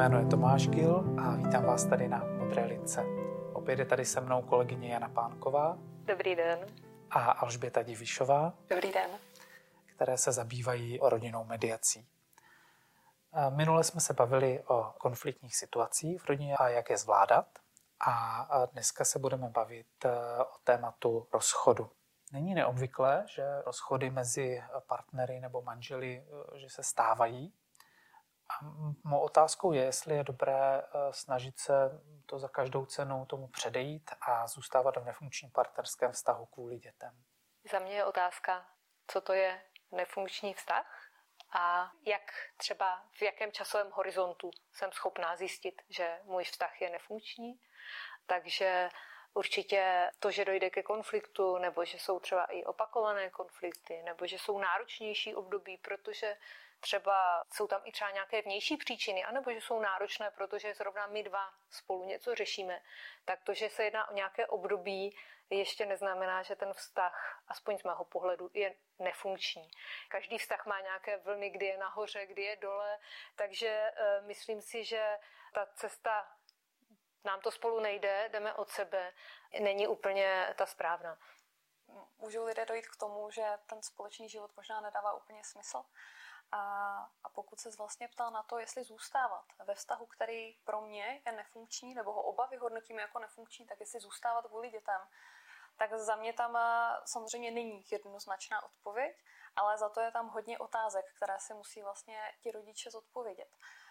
jméno je Tomáš Gil a vítám vás tady na Modré lince. Opět je tady se mnou kolegyně Jana Pánková. Dobrý den. A Alžběta Divišová. Dobrý den. Které se zabývají o rodinnou mediací. Minule jsme se bavili o konfliktních situacích v rodině a jak je zvládat. A dneska se budeme bavit e, o tématu rozchodu. Není neobvyklé, že rozchody mezi partnery nebo manželi e, že se stávají. A mou otázkou je, jestli je dobré e, snažit se to za každou cenu tomu předejít a zůstávat v nefunkčním partnerském vztahu kvůli dětem. Za mě je otázka, co to je nefunkční vztah a jak třeba v jakém časovém horizontu jsem schopná zjistit, že můj vztah je nefunkční. Takže určitě to, že dojde ke konfliktu, nebo že jsou třeba i opakované konflikty, nebo že jsou náročnější období, protože třeba jsou tam i třeba nějaké vnější příčiny, anebo že jsou náročné, protože zrovna my dva spolu něco řešíme, tak to, že se jedná o nějaké období, ještě neznamená, že ten vztah, aspoň z mého pohledu, je nefunkční. Každý vztah má nějaké vlny, kdy je nahoře, kdy je dole, takže uh, myslím si, že ta cesta nám to spolu nejde, jdeme od sebe, není úplně ta správná. Můžou lidé dojít k tomu, že ten společný život možná nedává úplně smysl. A, a pokud se vlastně ptal na to, jestli zůstávat ve vztahu, který pro mě je nefunkční, nebo ho oba vyhodnotíme jako nefunkční, tak jestli zůstávat kvůli dětem, tak za mě tam samozřejmě není jednoznačná odpověď, ale za to je tam hodně otázek, které si musí vlastně ti rodiče zodpovědět.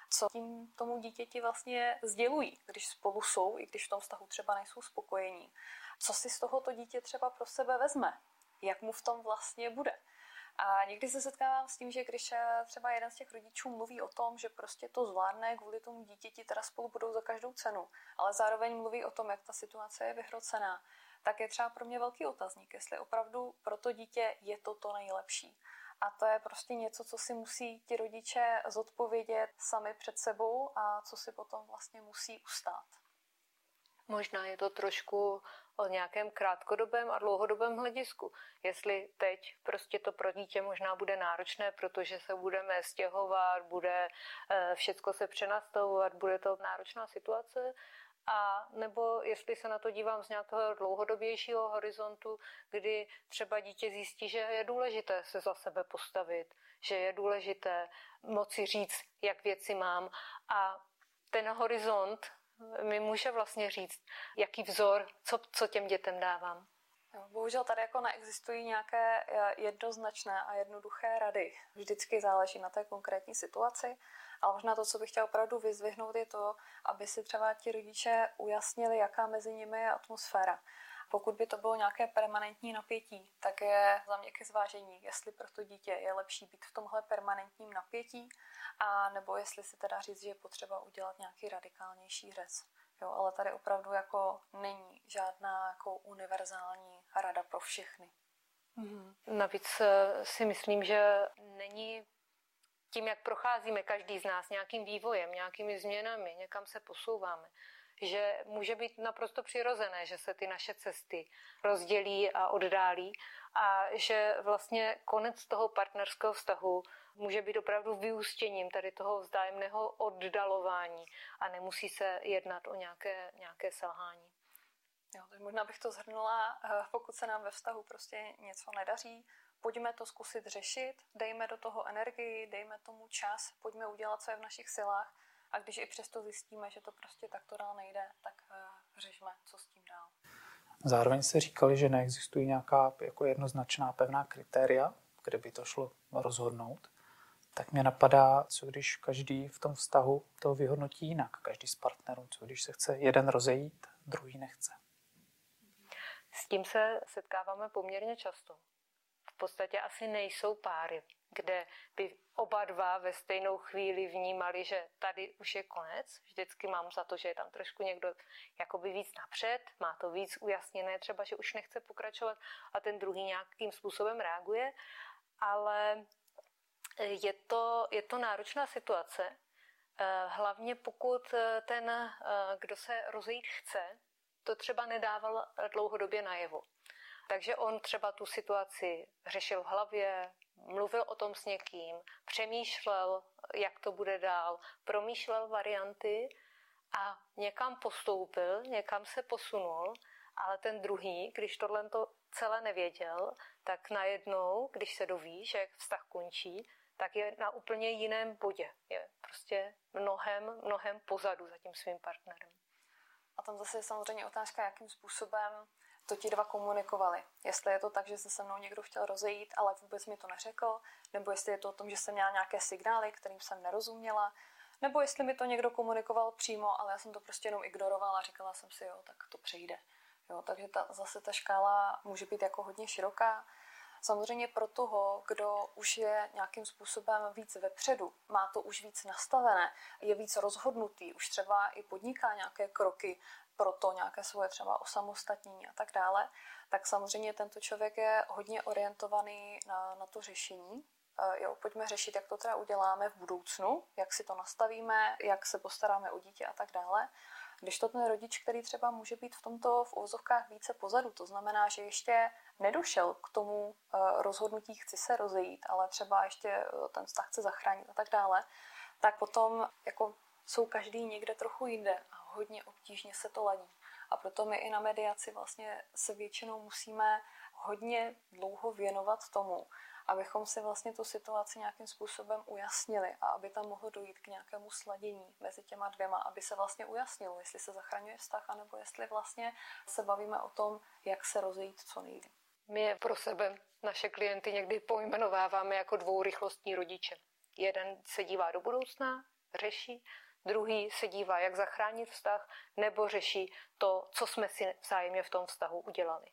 Co tím tomu dítěti vlastně sdělují, když spolu jsou, i když v tom vztahu třeba nejsou spokojení. Co si z tohoto dítě třeba pro sebe vezme, jak mu v tom vlastně bude. A někdy se setkávám s tím, že když eh, třeba jeden z těch rodičů mluví o tom, že prostě to zvládne kvůli tomu dítěti, teda spolu budou za každou cenu, ale zároveň mluví o tom, jak ta situace je vyhrocená, tak je třeba pro mě velký otazník, jestli opravdu pro to dítě je to to nejlepší. A to je prostě něco, co si musí ti rodiče zodpovědět sami před sebou a co si potom vlastně musí ustát. Možná je to trošku o nějakém krátkodobém a dlouhodobém hledisku. Jestli teď prostě to pro dítě možná bude náročné, protože se budeme stěhovat, bude eh, všecko se přenastavovat, bude to náročná situace, a nebo jestli se na to dívám z nějakého dlouhodobějšího horizontu, kdy třeba dítě zjistí, že je důležité se za sebe postavit, že je důležité moci říct, jak věci mám a ten horizont mi může vlastně říct, jaký vzor, co, co těm dětem dávám. Bohužel tady jako neexistují nějaké eh, jednoznačné a jednoduché rady. Vždycky záleží na té konkrétní situaci. Ale možná to, co bych chtěla opravdu vyzvihnout, je to, aby si třeba ti rodiče ujasnili, jaká mezi nimi je atmosféra. Pokud by to bylo nějaké permanentní napětí, tak je za mě ke zvážení, jestli pro to dítě je lepší být v tomhle permanentním napětí, a nebo jestli si teda říct, že je potřeba udělat nějaký radikálnější řez. Jo, ale tady opravdu jako není žádná jako univerzální rada pro všechny. Mm. Navíc eh, si myslím, že není tím, jak procházíme každý z nás nějakým vývojem, nějakými změnami, někam se posouváme, že může být naprosto přirozené, že se ty naše cesty rozdělí a oddálí a že vlastně konec toho partnerského vztahu může být opravdu vyústěním tady toho vzájemného oddalování a nemusí se jednat o nějaké, nějaké selhání. Jo, tak možná bych to zhrnula, eh, pokud se nám ve vztahu prostě něco nedaří, pojďme to zkusit řešit, dejme do toho energii, dejme tomu čas, pojďme udělat, co je v našich silách a když i přesto zjistíme, že to prostě takto dál nejde, tak uh, řešme, co s tím dál. Zároveň se říkali, že neexistují nějaká jako jednoznačná pevná kritéria, kde by to šlo rozhodnout. Tak mě napadá, co když každý v tom vztahu to vyhodnotí jinak, každý z partnerů, co když se chce jeden rozejít, druhý nechce. S tím se setkáváme poměrně často podstatě asi nejsou páry, kde by oba dva ve stejnou chvíli vnímali, že tady už je konec. Vždycky mám za to, že je tam trošku někdo jakoby víc napřed, má to víc ujasněné, třeba, že už nechce pokračovat a ten druhý nějakým způsobem reaguje. Ale je to, je to náročná situace, eh, hlavně pokud eh, ten, eh, kdo se rozejít chce, to třeba nedával dlouhodobě najevo Takže on třeba tu situaci řešil v hlavě, mluvil o tom s někým, přemýšlel, jak to bude dál, promýšlel varianty a někam postoupil, někam se posunul, ale ten druhý, když tohle to celé nevěděl, tak najednou, když se doví, že vztah končí, tak je na úplně jiném bodě. Je prostě mnohem, mnohem pozadu za tím svým partnerem. A tam zase je samozřejmě otázka, jakým způsobem to ti dva komunikovali. Jestli je to tak, že se se mnou někdo chtěl rozejít, ale vůbec mi to neřekl, nebo jestli je to o tom, že jsem měla nějaké signály, kterým jsem nerozuměla, nebo jestli mi to někdo komunikoval přímo, ale já jsem to prostě jenom ignorovala a říkala jsem si, jo, tak to přejde. Jo, takže ta, zase ta škála může být jako hodně široká. Samozřejmě pro toho, kdo už je nějakým způsobem víc vepředu, má to už víc nastavené, je víc rozhodnutý, už třeba i podniká nějaké kroky pro to nějaké svoje třeba osamostatnění a tak dále, tak samozřejmě tento člověk je hodně orientovaný na, na to řešení. E, jo, pojďme řešit, jak to teda uděláme v budoucnu, jak si to nastavíme, jak se postaráme o dítě a tak dále. Když to ten rodič, který třeba může být v tomto v úvozovkách více pozadu, to znamená, že ještě nedošel k tomu e, rozhodnutí chci se rozejít, ale třeba ještě e, ten vztah chce zachránit a tak dále, tak potom jako jsou každý někde trochu jinde a hodně obtížně se to ladí. A proto my i na mediaci vlastně se většinou musíme hodně dlouho věnovat tomu, abychom si vlastně tu situaci nějakým způsobem ujasnili a aby tam mohlo dojít k nějakému sladění mezi těma dvěma, aby se vlastně ujasnilo, jestli se zachraňuje vztah, anebo jestli vlastně se bavíme o tom, jak se rozejít co nejvíc. My pro sebe naše klienty někdy pojmenováváme jako dvourychlostní rodiče. Jeden se dívá do budoucna, řeší, druhý se dívá, jak zachránit vztah, nebo řeší to, co jsme si vzájemně v tom vztahu udělali.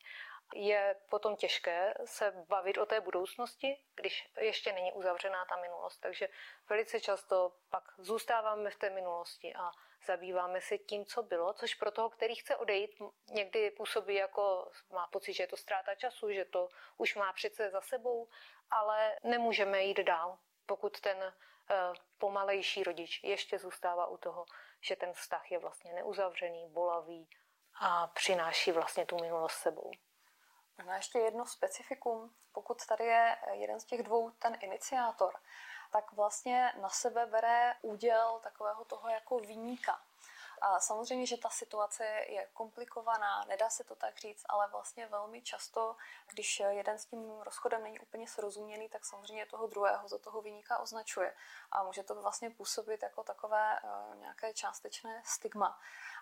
Je potom těžké se bavit o té budoucnosti, když ještě není uzavřená ta minulost. Takže velice často pak zůstáváme v té minulosti a zabýváme se tím, co bylo, což pro toho, který chce odejít, někdy působí jako, má pocit, že je to ztráta času, že to už má přece za sebou, ale nemůžeme jít dál, pokud ten pomalejší rodič ještě zůstává u toho, že ten vztah je vlastně neuzavřený, bolavý a přináší vlastně tu minulost sebou. Možná ještě jedno specifikum. Pokud tady je jeden z těch dvou ten iniciátor, tak vlastně na sebe bere úděl takového toho jako výníka. A samozřejmě, že ta situace je komplikovaná, nedá se to tak říct, ale vlastně velmi často, když jeden s tím rozchodem není úplně srozuměný, tak samozřejmě toho druhého za toho vyníka označuje. A může to vlastně působit jako takové eh, nějaké částečné stigma.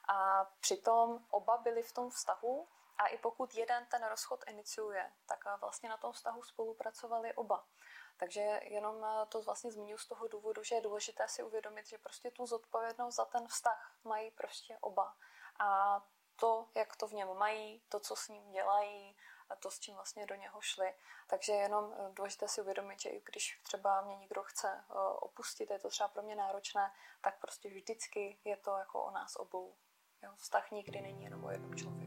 A přitom oba byli v tom vztahu, a i pokud jeden ten rozchod iniciuje, tak vlastně na tom vztahu spolupracovali oba. Takže jenom eh, to vlastně zmiňuji z toho důvodu, že je důležité si uvědomit, že prostě tu zodpovědnost za ten vztah mají prostě oba. A to, jak to v něm mají, to, co s ním dělají, a to, s čím vlastně do něho šli. Takže jenom eh, důležité si uvědomit, že i když třeba mě někdo chce eh, opustit, je to třeba pro mě náročné, tak prostě vždycky je to jako o nás obou. Jo? Vztah nikdy není jenom o jednom člověku.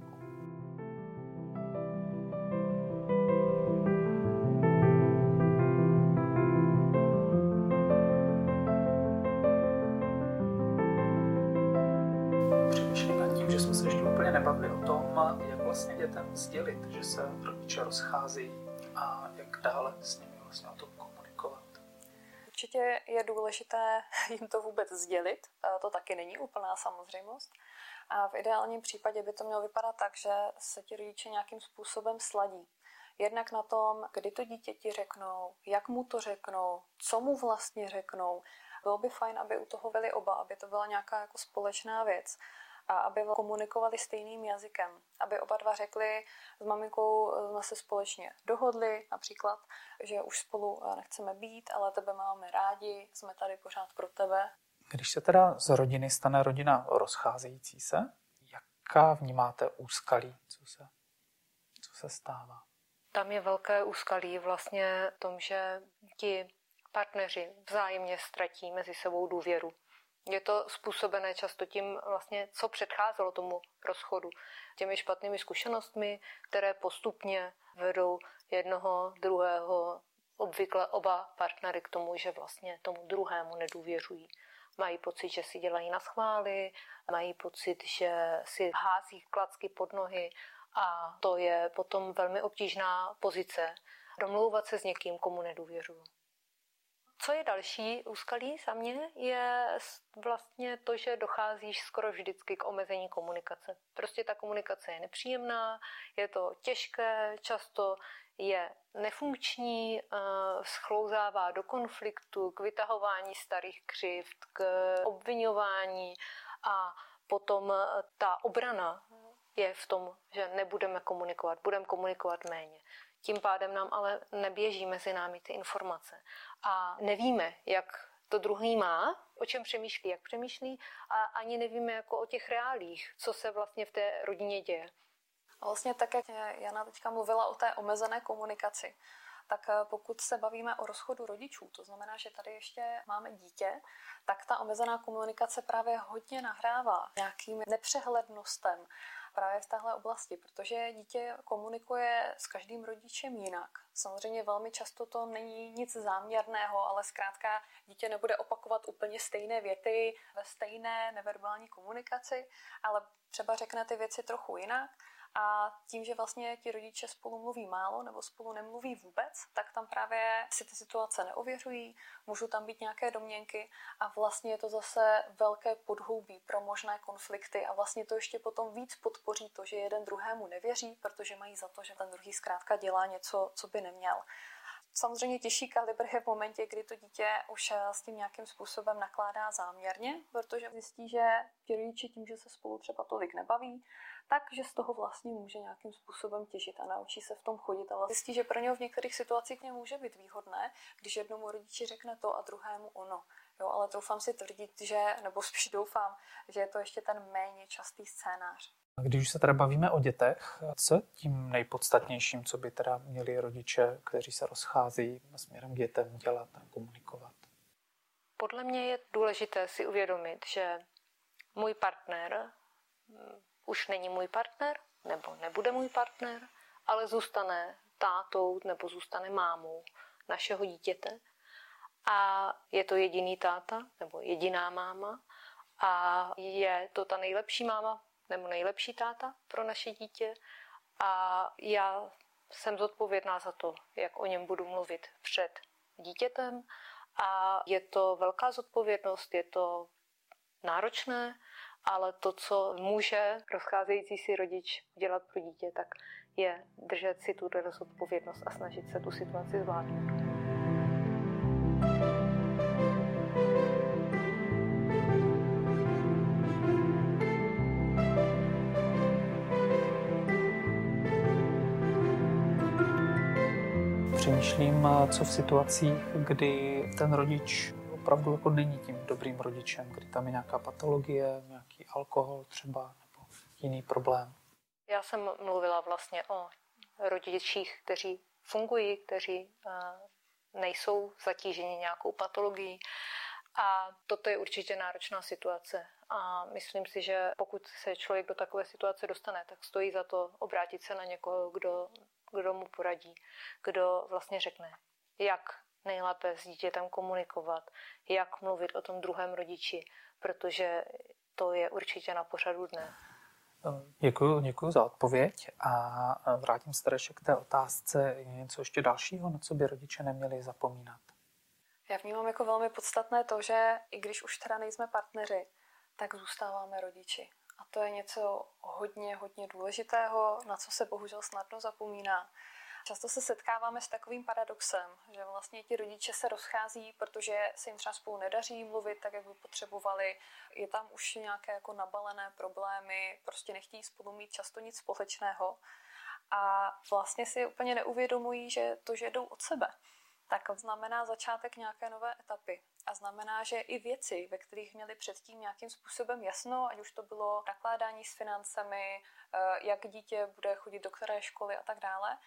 Nebavili o tom, jak vlastně dětem sdělit, že se rodiče rozcházejí a jak dále s nimi vlastně o tom komunikovat. Určitě je důležité jim to vůbec sdělit, to taky není úplná samozřejmost. A v ideálním případě by to mělo vypadat tak, že se ti rodiče nějakým způsobem sladí. Jednak na tom, kdy to dítěti řeknou, jak mu to řeknou, co mu vlastně řeknou. Bylo by fajn, aby u toho byli oba, aby to byla nějaká jako společná věc a aby komunikovali stejným jazykem. Aby oba dva řekli, s maminkou eh, jsme se společně dohodli, například, že už spolu eh, nechceme být, ale tebe máme rádi, jsme tady pořád pro tebe. Když se teda z rodiny stane rodina rozcházející se, jaká vnímáte úskalí, co se, co se stává? Tam je velké úskalí vlastně v tom, že ti partneři vzájemně ztratí mezi sebou důvěru. Je to způsobené často tím, vlastně, co předcházelo tomu rozchodu. Těmi špatnými zkušenostmi, které postupně vedou jednoho, druhého, obvykle oba partnery k tomu, že vlastně tomu druhému nedůvěřují. Mají pocit, že si dělají na schvály, mají pocit, že si hází klacky pod nohy A to je potom velmi obtížná pozice domlouvat se s někým, komu nedůvěřuju. Co je další úskalí za mě, je vlastně to, že docházíš skoro vždycky k omezení komunikace. Prostě ta komunikace je nepříjemná, je to těžké, často je nefunkční, eh, schlouzává do konfliktu, k vytahování starých křivt, k obvinování a potom eh, ta obrana je v tom, že nebudeme komunikovat, budeme komunikovat méně. Tím pádem nám ale neběží mezi námi ty informace. A nevíme, jak to druhý má, o čem přemýšlí, jak přemýšlí a ani nevíme jako o těch reálích, co se vlastně v té rodině děje. A vlastně tak, jak Jana teďka mluvila o té omezené komunikaci, tak eh, pokud se bavíme o rozchodu rodičů, to znamená, že tady ještě máme dítě, tak ta omezená komunikace právě hodně nahrává nějakým nepřehlednostem, právě v téhle oblasti, protože dítě komunikuje s každým rodičem jinak. Samozřejmě velmi často to není nic záměrného, ale zkrátka dítě nebude opakovat úplně stejné věty ve stejné neverbální komunikaci, ale třeba řekne ty věci trochu jinak a tím, že vlastně ti rodiče spolu mluví málo nebo spolu nemluví vůbec, tak tam právě si ty situace neověřují, můžou tam být nějaké domněnky a vlastně je to zase velké podhoubí pro možné konflikty a vlastně to ještě potom víc podpoří to, že jeden druhému nevěří, protože mají za to, že ten druhý zkrátka dělá něco, co by neměl. Samozřejmě těžší kalibr je v momentě, kdy to dítě už eh, s tím nějakým způsobem nakládá záměrně, protože zjistí, že ti rodiče tím, že se spolu třeba tolik nebaví, takže z toho vlastně může nějakým způsobem těžit a naučí se v tom chodit a vlastně zjistí, že pro něho v některých situacích něm může být výhodné, když jednomu rodiči řekne to a druhému ono. Jo, ale doufám si tvrdit, že, nebo spíš doufám, že je to ještě ten méně častý scénář. Když už se teda bavíme o dětech, co je tím nejpodstatnějším, co by teda měli rodiče, kteří se rozchází směrem k dětem, dělat a komunikovat? Podle mě je důležité si uvědomit, že můj partner už není můj partner, nebo nebude můj partner, ale zůstane tátou nebo zůstane mámou našeho dítěte. A je to jediný táta nebo jediná máma. A je to ta nejlepší máma nebo nejlepší táta pro naše dítě. A já jsem zodpovědná za to, jak o něm budu mluvit před dítětem. A je to velká zodpovědnost, je to náročné, ale to, co může rozcházející si rodič dělat pro dítě, tak je držet si tu zodpovědnost a snažit se tu situaci zvládnout. Přemýšlím, co v situacích, kdy ten rodič opravdu jako není tím dobrým rodičem, kdy tam je nějaká patologie, nějaký alkohol třeba nebo jiný problém. Já jsem mluvila vlastně o rodičích, kteří fungují, kteří eh, nejsou zatíženi nějakou patologií. A toto je určitě náročná situace. A myslím si, že pokud se člověk do takové situace dostane, tak stojí za to obrátit se na někoho, kdo, kdo mu poradí, kdo vlastně řekne, jak nejlépe s dítětem komunikovat, jak mluvit o tom druhém rodiči, protože to je určitě na pořadu dne. Děkuji, děkuji za odpověď a vrátím se ještě k té otázce. Je něco ještě dalšího, na co by rodiče neměli zapomínat? Já vnímám jako velmi podstatné to, že i když už teda nejsme partneři, tak zůstáváme rodiči. A to je něco hodně, hodně důležitého, na co se bohužel snadno zapomíná. Často se setkáváme s takovým paradoxem, že vlastně ti rodiče se rozchází, protože se jim třeba spolu nedaří mluvit tak, jak by potřebovali. Je tam už nějaké jako nabalené problémy, prostě nechtějí spolu mít často nic společného. A vlastně si úplně neuvědomují, že to, že jdou od sebe, tak znamená začátek nějaké nové etapy. A znamená, že i věci, ve kterých měli předtím nějakým způsobem jasno, ať už to bylo nakládání s financemi, eh, jak dítě bude chodit do které školy a tak dále,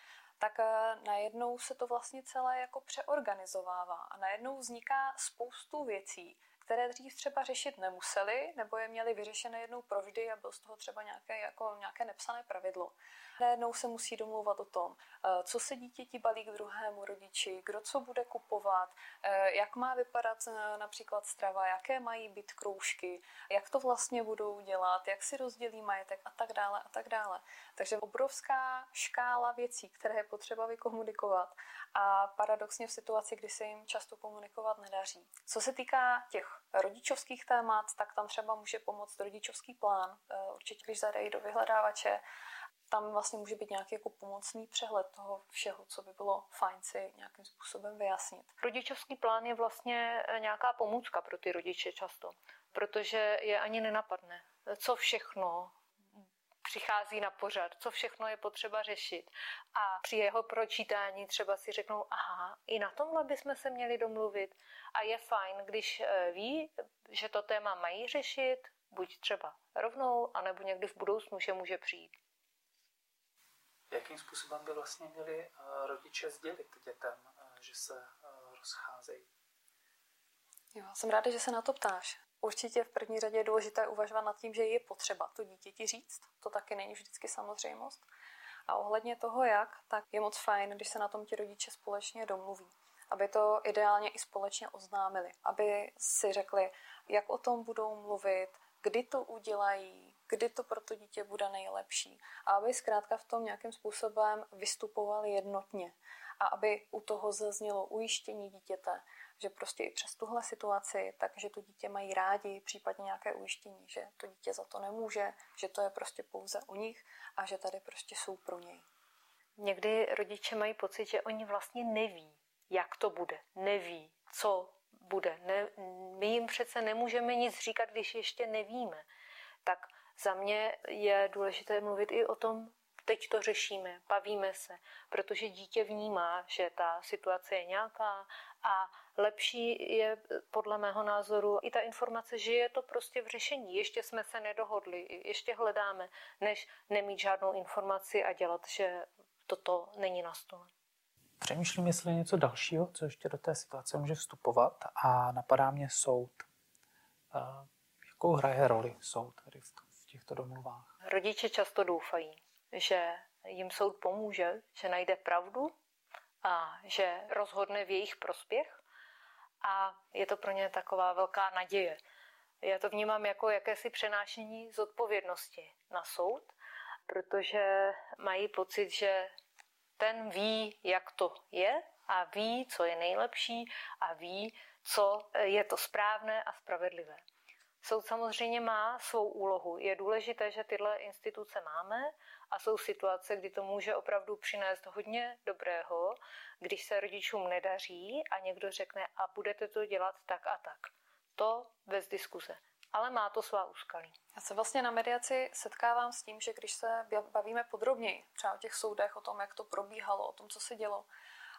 tak eh, najednou se to vlastně celé jako přeorganizovává a najednou vzniká spoustu věcí, které dřív třeba řešit nemuseli, nebo je měli vyřešené jednou provždy a byl z toho třeba nějaké, jako nějaké nepsané pravidlo. Najednou se musí domlouvat o tom, eh, co se dítěti balí k druhému rodiči, kdo co bude kupovat, eh, jak má vypadat eh, například strava, jaké mají být kroužky, jak to vlastně budou dělat, jak si rozdělí majetek a tak dále a tak dále. Takže obrovská škála věcí, které je potřeba vykomunikovat a paradoxně v situaci, kdy se jim často komunikovat nedaří. Co se týká těch rodičovských témat, tak tam třeba může pomoct rodičovský plán. Určitě, když zadají do vyhledávače, tam vlastně může být nějaký jako pomocný přehled toho všeho, co by bylo fajn si nějakým způsobem vyjasnit. Rodičovský plán je vlastně eh, nějaká pomůcka pro ty rodiče často, protože je ani nenapadne, co všechno přichází na pořad, co všechno je potřeba řešit. A při jeho pročítání třeba si řeknou, aha, i na tomhle bychom se měli domluvit. A je fajn, když eh, ví, že to téma mají řešit, buď třeba rovnou, anebo někdy v budoucnu, že může přijít jakým způsobem by vlastně měli eh, rodiče sdělit dětem, eh, že se eh, rozcházejí? Jo, jsem ráda, že se na to ptáš. Určitě v první řadě je důležité uvažovat nad tím, že je potřeba to dítěti říct. To taky není vždycky samozřejmost. A ohledně toho, jak, tak je moc fajn, když se na tom ti rodiče společně domluví. Aby to ideálně i společně oznámili. Aby si řekli, jak o tom budou mluvit, kdy to udělají, kdy to pro to dítě bude nejlepší. A aby zkrátka v tom nějakým způsobem vystupovali jednotně. A aby u toho zaznělo ujištění dítěte, že prostě i přes tuhle situaci, takže to dítě mají rádi, případně nějaké ujištění, že to dítě za to nemůže, že to je prostě pouze o nich a že tady prostě jsou pro něj. Někdy rodiče mají pocit, že oni vlastně neví, jak to bude, neví, co bude. Ne, my jim přece nemůžeme nic říkat, když ještě nevíme. Tak za mě je důležité mluvit i o tom, teď to řešíme, bavíme se, protože dítě vnímá, že ta situace je nějaká a lepší je podle mého názoru i ta informace, že je to prostě v řešení. Ještě jsme se nedohodli, ještě hledáme, než nemít žádnou informaci a dělat, že toto není na stole. Přemýšlím, jestli něco dalšího, co ještě do té situace může vstupovat a napadá mě soud. Jakou hraje roli soud tady v? Těchto domluvách? Rodiče často doufají, že jim soud pomůže, že najde pravdu a že rozhodne v jejich prospěch. A je to pro ně taková velká naděje. Já to vnímám jako jakési přenášení zodpovědnosti na soud, protože mají pocit, že ten ví, jak to je a ví, co je nejlepší a ví, co je to správné a spravedlivé. Soud samozřejmě má svou úlohu. Je důležité, že tyhle instituce máme a jsou situace, kdy to může opravdu přinést hodně dobrého, když se rodičům nedaří a někdo řekne a budete to dělat tak a tak. To bez diskuze. Ale má to svá úskalí. Já se vlastně na mediaci setkávám s tím, že když se bavíme podrobněji, třeba o těch soudech, o tom, jak to probíhalo, o tom, co se dělo,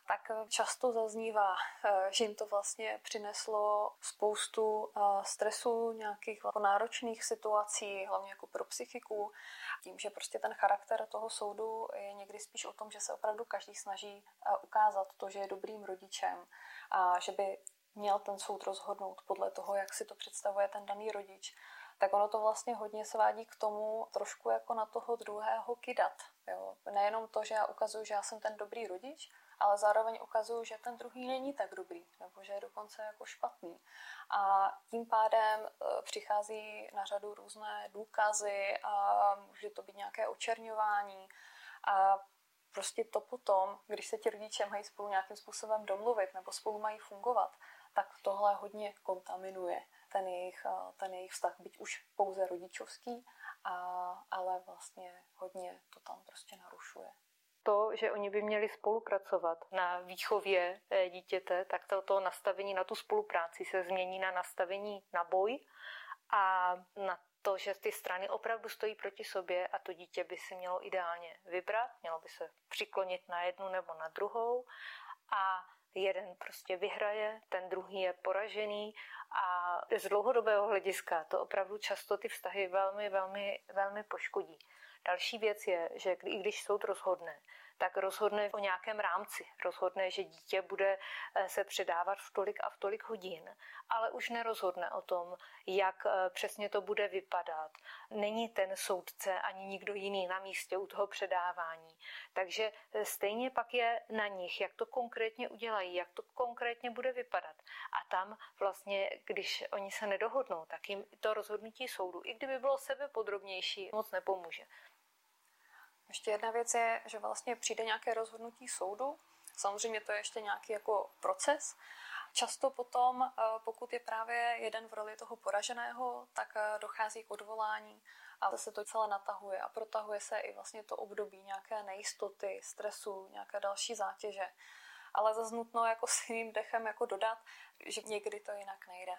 tak často zaznívá, eh, že jim to vlastně přineslo spoustu eh, stresu, nějakých náročných situací, hlavně jako pro psychiku. Tím, že prostě ten charakter toho soudu je někdy spíš o tom, že se opravdu každý snaží eh, ukázat to, že je dobrým rodičem a že by měl ten soud rozhodnout podle toho, jak si to představuje ten daný rodič, tak ono to vlastně hodně svádí k tomu trošku jako na toho druhého kidat. Jo. Nejenom to, že já ukazuju, že já jsem ten dobrý rodič, ale zároveň ukazuju, že ten druhý není tak dobrý, nebo že je dokonce jako špatný. A tím pádem e, přichází na řadu různé důkazy a může to být nějaké očerňování a prostě to potom, když se ti rodiče mají spolu nějakým způsobem domluvit nebo spolu mají fungovat, tak tohle hodně kontaminuje ten jejich, e, ten jejich vztah, byť už pouze rodičovský, a, ale vlastně hodně to tam prostě narušuje to, že oni by měli spolupracovat na výchově eh, dítěte, tak to, to nastavení na tu spolupráci se změní na nastavení na boj a na to, že ty strany opravdu stojí proti sobě a to dítě by si mělo ideálně vybrat, mělo by se přiklonit na jednu nebo na druhou a jeden prostě vyhraje, ten druhý je poražený a z dlouhodobého hlediska to opravdu často ty vztahy velmi, velmi, velmi poškodí. Další věc je, že i když soud rozhodne, tak rozhodne o nějakém rámci. Rozhodne, že dítě bude eh, se předávat v tolik a v tolik hodin, ale už nerozhodne o tom, jak eh, přesně to bude vypadat. Není ten soudce ani nikdo jiný na místě u toho předávání. Takže eh, stejně pak je na nich, jak to konkrétně udělají, jak to konkrétně bude vypadat. A tam vlastně, když oni se nedohodnou, tak jim to rozhodnutí soudu, i kdyby bylo sebe podrobnější, moc nepomůže. Ještě jedna věc je, že vlastně přijde nějaké rozhodnutí soudu, samozřejmě to je ještě nějaký jako proces, Často potom, eh, pokud je právě jeden v roli toho poraženého, tak eh, dochází k odvolání a se to celé natahuje a protahuje se i vlastně to období nějaké nejistoty, stresu, nějaké další zátěže. Ale zase nutno jako svým dechem jako dodat, že někdy to jinak nejde.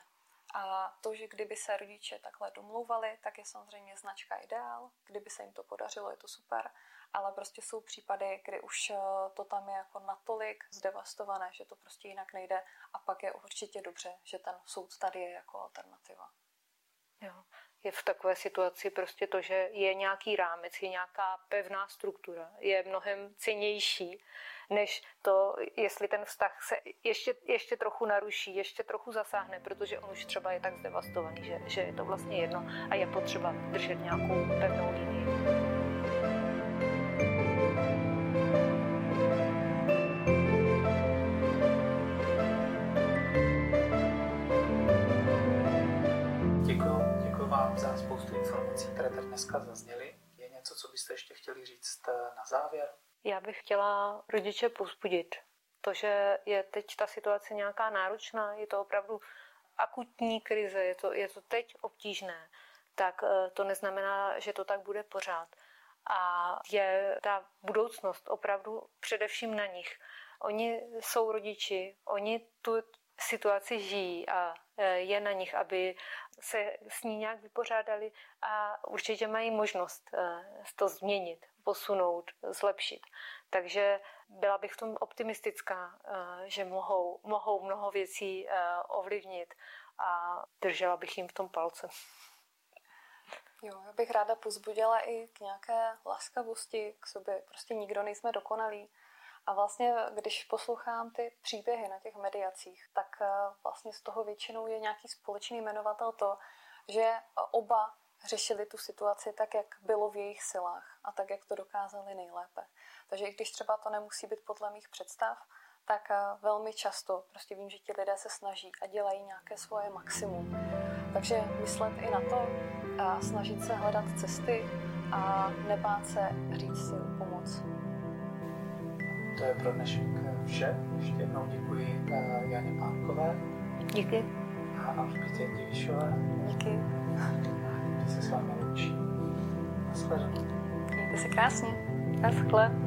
A to, že kdyby se rodiče takhle domlouvali, tak je samozřejmě značka ideál. Kdyby se jim to podařilo, je to super. Ale prostě jsou případy, kdy už eh, to tam je jako natolik zdevastované, že to prostě jinak nejde. A pak je určitě dobře, že ten soud tady je jako alternativa. Jo. Je v takové situaci prostě to, že je nějaký rámec, je nějaká pevná struktura, je mnohem cenější, než to, jestli ten vztah se ještě, ještě trochu naruší, ještě trochu zasáhne, protože on už třeba je tak zdevastovaný, že, že je to vlastně jedno a je potřeba držet nějakou pevnou linii. Vám za spoustu informací, které tady dneska zazněly. Je něco, co byste ještě chtěli říct eh, na závěr? Já bych chtěla rodiče povzbudit. To, že je teď ta situace nějaká náročná, je to opravdu akutní krize, je to, je to teď obtížné, tak eh, to neznamená, že to tak bude pořád. A je ta budoucnost opravdu především na nich. Oni jsou rodiči, oni tu situaci žijí a je na nich, aby se s ní nějak vypořádali a určitě mají možnost eh, to změnit posunout, zlepšit. Takže byla bych v tom optimistická, eh, že mohou, mohou mnoho věcí eh, ovlivnit a držela bych jim v tom palce. Jo, já bych ráda pozbudila i k nějaké laskavosti k sobě. Prostě nikdo nejsme dokonalí. A vlastně, když poslouchám ty příběhy na těch mediacích, tak eh, vlastně z toho většinou je nějaký společný jmenovatel to, že oba řešili tu situaci tak, jak bylo v jejich silách a tak, jak to dokázali nejlépe. Takže i když třeba to nemusí být podle mých představ, tak eh, velmi často prostě vím, že ti lidé se snaží a dělají nějaké svoje maximum. Takže myslet i na to a snažit se hledat cesty a nebát se říct si pomoc. To je pro dnešek vše. Ještě jednou děkuji eh, Janě Pánkové. Díky. A Alžbětě Divišové. Díky se s vámi loučí. Naschledanou. Mějte se krásně. Naschle.